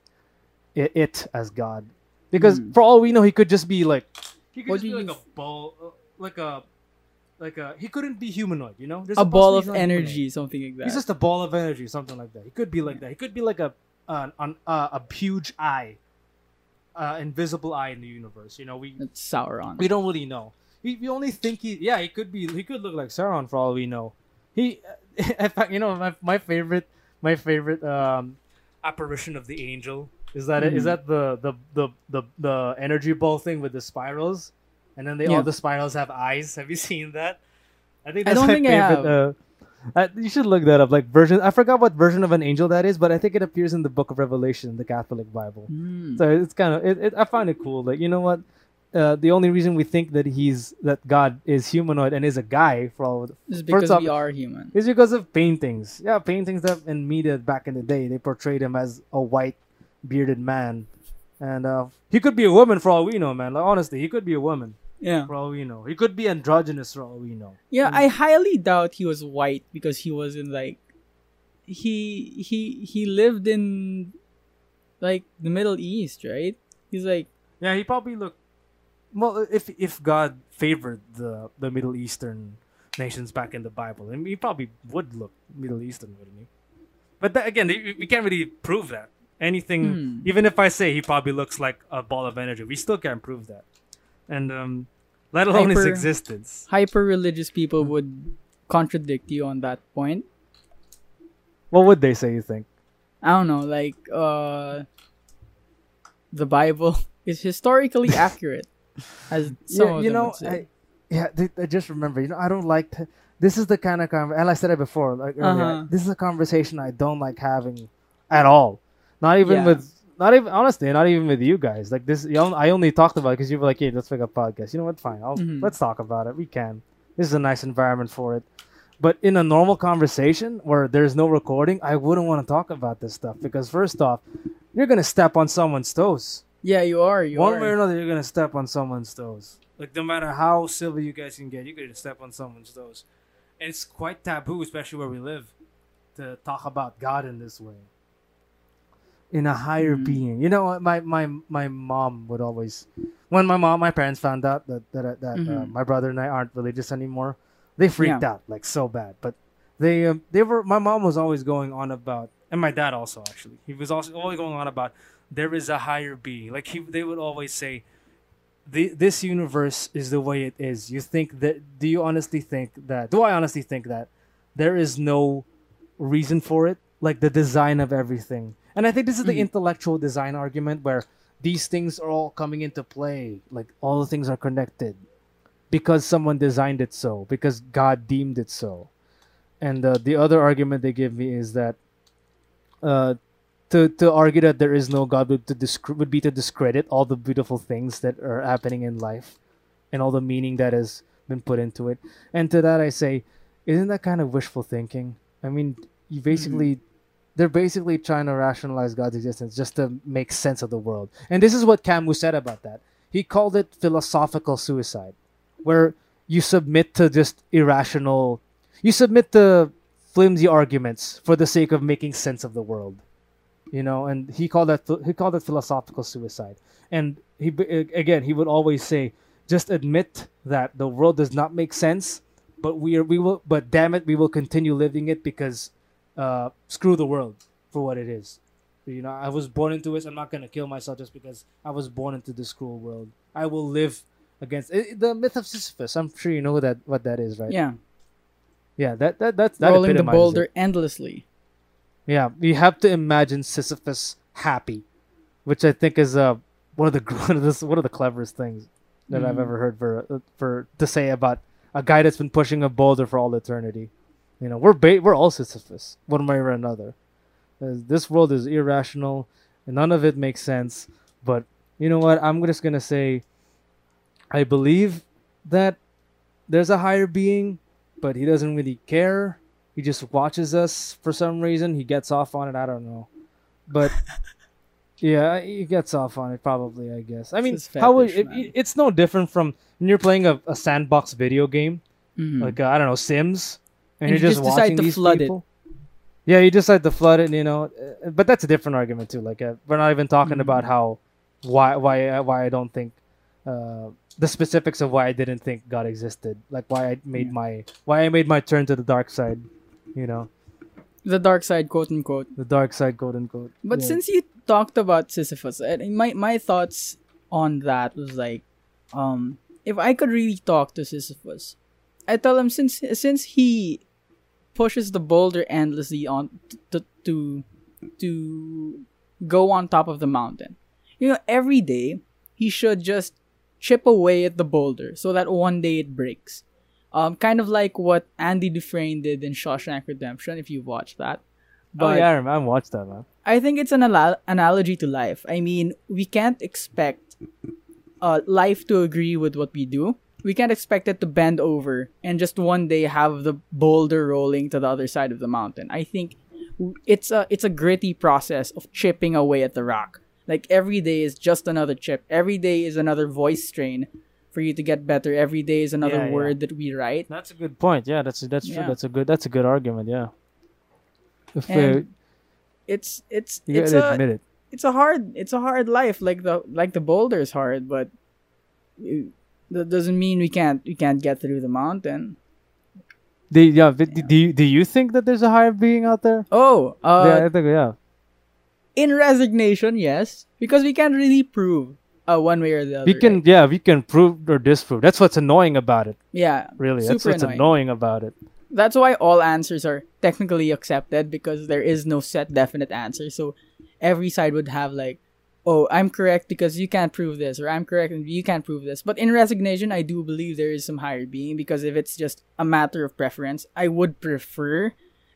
it, it as God, because Hmm. for all we know, he could just be like he could What just be like you a bowl, uh, like a like a he couldn't be humanoid. You know, There's a supposed ball of be non-humanoid. energy, something like that. He's just a ball of energy, something like that. He could be like that. He could be like a an, an, uh, a huge eye, uh, invisible eye in the universe. You know, we That's Sauron. we don't really know. We, we only think he yeah he could be he could look like Sauron for all we know. He [laughs] in fact you know my, my favorite my favorite um apparition of the angel is that is Mhm. that the, the the the the energy ball thing with the spirals and then they Yeah. all the spirals have eyes. Have you seen that? I think I that's don't my think I favorite. Uh, uh, you should look that up. Like version, I forgot what version of an angel that is, but I think it appears in the Book of Revelation, the Catholic Bible. Hmm. So it's kind of it, it, I find it cool. Like you know what, uh, the only reason we think that he's that God is humanoid and is a guy for all It's because off- we are human. is because of paintings. Yeah, paintings that in media back in the day they portrayed him as a white bearded man, and uh, he could be a woman for all we know, man. Like honestly, he could be a woman Yeah. for all we know. He could be androgynous for all we know. Yeah, I highly doubt he was white because he was in like he he he lived in like the Middle East, right? He's like Yeah, he probably looked. Well, if if God favored the the Middle Eastern nations back in the Bible, and he probably would look Middle Eastern, wouldn't he? But that, again, we we can't really prove that. Anything, Hmm. even if I say he probably looks like a ball of energy, we still can't prove that. And um, let alone his existence. hyper religious people would contradict you on that point. What would they say? You think? I don't know, like uh the Bible [laughs] is historically [laughs] accurate as yeah, [laughs] you know. I, yeah, th- I just remember. You know, I don't like. To, this is the kind of conversation, and I said it before. Like earlier, Uh-huh. this is a conversation I don't like having at all. Not even Yeah. with, not even honestly, not even with you guys. Like this, I only talked about because you were like, "Hey, let's make a podcast." You know what? Fine, I'll, Mhm. let's talk about it. We can. This is a nice environment for it. But in a normal conversation where there's no recording, I wouldn't want to talk about this stuff because first off, you're gonna step on someone's toes. Yeah, you are. You One are. way or another, you're gonna step on someone's toes. Like no matter how civil you guys can get, you're gonna step on someone's toes. And it's quite taboo, especially where we live, to talk about God in this way. In a higher Mhm. being, you know, what? my my my mom would always, when my mom, my parents found out that that that uh, Mhm. my brother and I aren't religious anymore, they freaked Yeah. out like so bad. But they um, they were my mom was always going on about, and my dad also actually, he was also always going on about there is a higher being. Like he, they would always say, the, this universe is the way it is. You think that? Do you honestly think that? Do I honestly think that there is no reason for it? Like the design of everything. And I think this is the Mhm. intellectual design argument where these things are all coming into play. Like all the things are connected because someone designed it so, because God deemed it so. And uh, the other argument they give me is that uh, to to argue that there is no God would to disc- would be to discredit all the beautiful things that are happening in life, and all the meaning that has been put into it. And to that I say, isn't that kind of wishful thinking? I mean, you basically mm-hmm. they're basically trying to rationalize God's existence just to make sense of the world. And this is what Camus said about that. He called it philosophical suicide, where you submit to just irrational, you submit to flimsy arguments for the sake of making sense of the world. You know, and he called that he called it philosophical suicide. And he again, he would always say, just admit that the world does not make sense, but we are we will but damn it, we will continue living it because uh, screw the world for what it is. You know, I was born into it. I'm not gonna kill myself just because I was born into this cruel world. I will live against it, the myth of Sisyphus. I'm sure you know that what that is, right? yeah, yeah. That that that's that rolling the boulder endlessly. Yeah, you have to imagine Sisyphus happy, which I think is uh one of the [laughs] one of the one of the cleverest things that I've Mhm. ever heard for uh, for to say about a guy that's been pushing a boulder for all eternity. You know, we're ba- we're all Sisyphus, one way or another. Uh, this world is irrational, and none of it makes sense. But you know what? I'm just gonna say, I believe that there's a higher being, but he doesn't really care. He just watches us for some reason. He gets off on it. I don't know, but [laughs] yeah, he gets off on it probably. I guess. I mean, It's how would it, it's no different from when you're playing a, a sandbox video game Mhm. like uh, I don't know Sims, and, And you're you just, just watching to these flood it. Yeah, you decide to flood it, you know. uh, But that's a different argument too. Like uh, we're not even talking Mhm. about how why why uh, why I don't think uh, the specifics of why I didn't think God existed, like why I made Yeah. my why I made my turn to the dark side, you know, The dark side, quote unquote. the dark side, quote unquote. But Yeah. since you talked about Sisyphus, my my thoughts on that was like, um, if I could really talk to Sisyphus, I tell him since since he pushes the boulder endlessly on to to to go on top of the mountain, you know, every day he should just chip away at the boulder so that one day it breaks. Um, kind of like what Andy Dufresne did in Shawshank Redemption, if you watch that. oh yeah, I, remember, I watched that man. I think it's an ala- analogy to life. I mean, we can't expect uh, life to agree with what we do. We can't expect it to bend over and just one day have the boulder rolling to the other side of the mountain. I think it's a it's a gritty process of chipping away at the rock. Like every day is just another chip. Every day is another voice strain for you to get better. Every day is another Yeah, yeah. word that we write. That's a good point. Yeah, that's that's true. Yeah. That's a good that's a good argument. Yeah. If uh, And It's it's you it's gotta a admit it. it's a hard it's a hard life like the like the boulder is hard but you, that doesn't mean we can't we can't get through the mountain Do, yeah, but do- do you do you think that there's a higher being out there? oh uh yeah, I think yeah. in resignation yes because we can't really prove uh one way or the other We can right? yeah, we can prove or disprove. That's what's annoying about it. yeah Really, that's what's annoying. annoying about it. that's why all answers are technically accepted because there is no set definite answer so every side would have like oh i'm correct because you can't prove this or i'm correct and you can't prove this but in resignation i do believe there is some higher being because if it's just a matter of preference i would prefer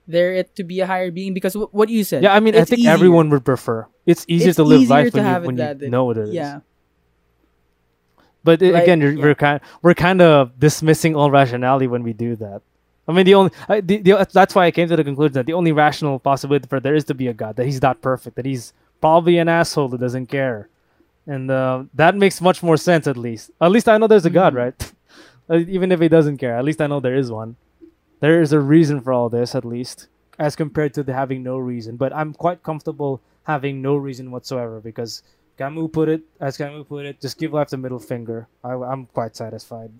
there it to be a higher being because w- what you said Yeah, I mean, I think easier. everyone would prefer. It's easier It's to live life to when you, when you know what it is. yeah But Like, again, you're, yeah. we're kind we're kind of dismissing all rationality when we do that. I mean, the only I, the, the, that's why I came to the conclusion that the only rational possibility for there is to be a god, that he's not perfect, that he's probably an asshole who doesn't care, and uh, that makes much more sense. At least, at least I know there's a god, Mhm. right? [laughs] Even if he doesn't care, at least I know there is one. There is a reason for all this, at least, as compared to the having no reason. But I'm quite comfortable having no reason whatsoever because Camus put it, as Camus put it, just give life the middle finger. I, I'm quite satisfied.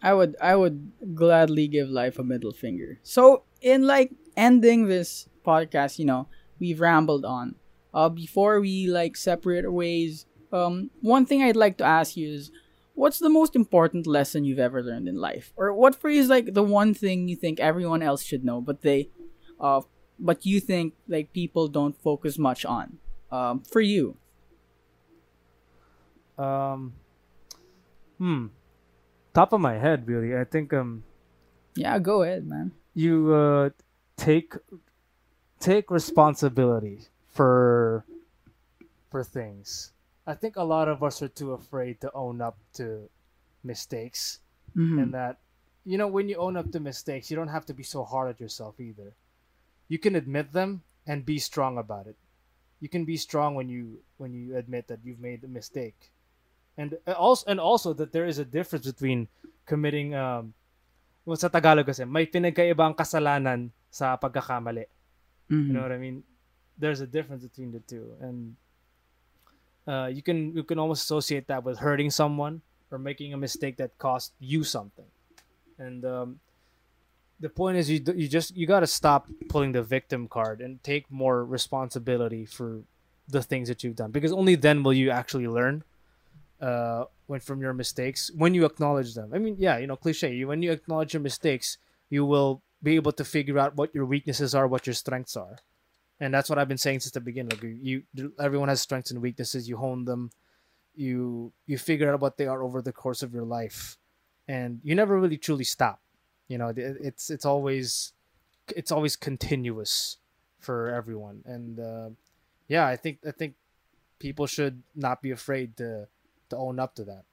I would I would gladly give life a middle finger. So in like ending this podcast, you know, we've rambled on. Uh before we like separate ways, um one thing I'd like to ask you is what's the most important lesson you've ever learned in life? Or what for you is like the one thing you think everyone else should know, but they uh but you think like people don't focus much on? Um for you. Um, hmm. Top of my head, really, I think um Yeah, go ahead, man. you uh take take responsibility for for things. I think a lot of us are too afraid to own up to mistakes. Mhm. and that you know when you own up to mistakes you don't have to be so hard at yourself either you can admit them and be strong about it you can be strong when you when you admit that you've made a mistake and uh, also and also that there is a difference between committing um well, sa Tagalog kasi may pinagkaibang kasalanan sa pagkakamali Mhm. you know what I mean? There's a difference between the two, and uh, you can you can almost associate that with hurting someone or making a mistake that cost you something. And um, the point is, you you just you gotta stop pulling the victim card and take more responsibility for the things that you've done, because only then will you actually learn. Uh, when from your mistakes, when you acknowledge them. I mean, yeah, you know, cliche. You when you acknowledge your mistakes, you will be able to figure out what your weaknesses are, what your strengths are, and that's what I've been saying since the beginning. Like you, you everyone has strengths and weaknesses. You hone them, you you figure out what they are over the course of your life, and you never really truly stop. You know, it- it's it's always it's always continuous for everyone, and uh, yeah, I think I think people should not be afraid to to own up to that.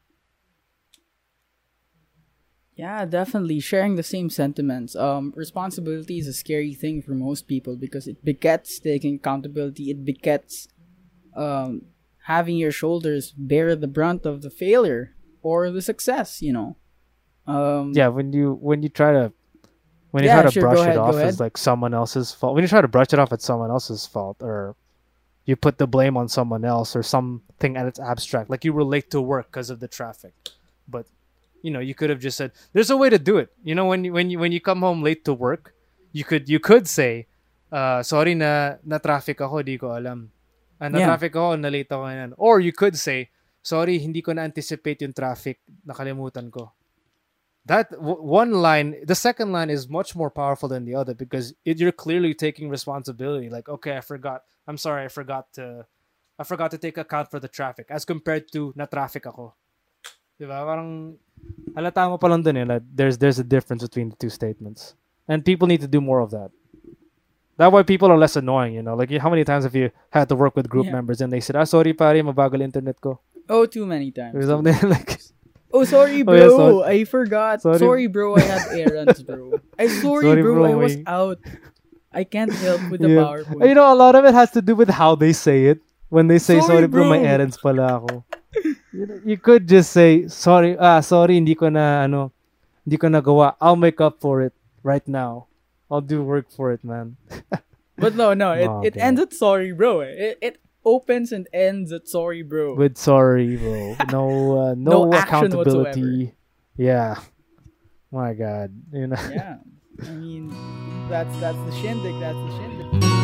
Yeah, definitely sharing the same sentiments. Um, responsibility is a scary thing for most people because it begets taking accountability. It begets um, having your shoulders bear the brunt of the failure or the success. You know. Um, yeah when you when you try to when you Yeah, try to sure, brush go it off ahead. as like someone else's fault when you try to brush it off as someone else's fault or you put the blame on someone else or something and it's abstract. Like you were late to work because of the traffic, but you know you could have just said there's a way to do it. You know when you, when you when you come home late to work, you could you could say, uh, sorry na na traffic ako, di ko alam. Uh, na Yeah. traffic ako, na late ako yan. Or you could say, sorry, hindi ko na anticipate yung traffic, nakalimutan ko. That w- one line, the second line is much more powerful than the other because it, you're clearly taking responsibility. Like, okay, I forgot. I'm sorry, I forgot to, I forgot to take account for the traffic as compared to na traffic ako. Diba? Parang halata mo pa lang dun eh. Like, there's there's a difference between the two statements, and people need to do more of that. That way, people are less annoying. You know, like how many times have you had to work with group Yeah. members and they said, "Ah, sorry, pare, mabagal internet ko," Oh, too many or times. something [laughs] like. Oh, sorry, Oh, bro. yeah, sorry. I forgot. Sorry. Sorry. bro. I had errands, bro. I'm [laughs] sorry, Sorry, bro. bro, I was out. I can't help with the Yeah. PowerPoint. You know, a lot of it has to do with how they say it. When they say, Sorry, sorry, bro, may bro." errands pala ako. You, know, you could just say, sorry, ah, sorry, hindi ko na, ano, hindi ko nagawa. I'll make up for it right now. I'll do work for it, man. But no, no. It, Oh, it ends at sorry, bro. It, it opens and ends at sorry, bro. With sorry, bro. No, uh, [laughs] no, No accountability. Yeah. My God. You know. yeah. I mean, that's that's the shindig. That's the shindig.